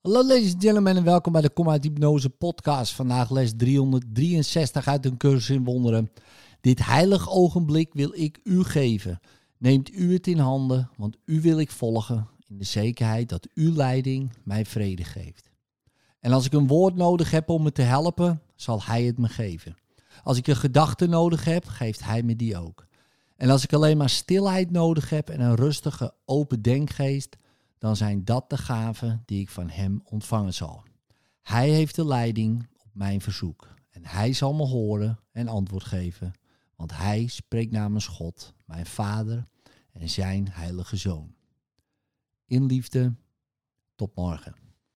Hallo ladies and gentlemen en welkom bij de Kom Hypnose podcast. Vandaag les 363 uit een cursus in wonderen. Dit heilig ogenblik wil ik u geven. Neemt u het in handen, want u wil ik volgen in de zekerheid dat uw leiding mij vrede geeft. En als ik een woord nodig heb om me te helpen, zal hij het me geven. Als ik een gedachte nodig heb, geeft hij me die ook. En als ik alleen maar stilheid nodig heb en een rustige, open denkgeest, dan zijn dat de gaven die ik van Hem ontvangen zal. Hij heeft de leiding op mijn verzoek en Hij zal me horen en antwoord geven, want Hij spreekt namens God, mijn Vader en Zijn Heilige Zoon. In liefde, tot morgen.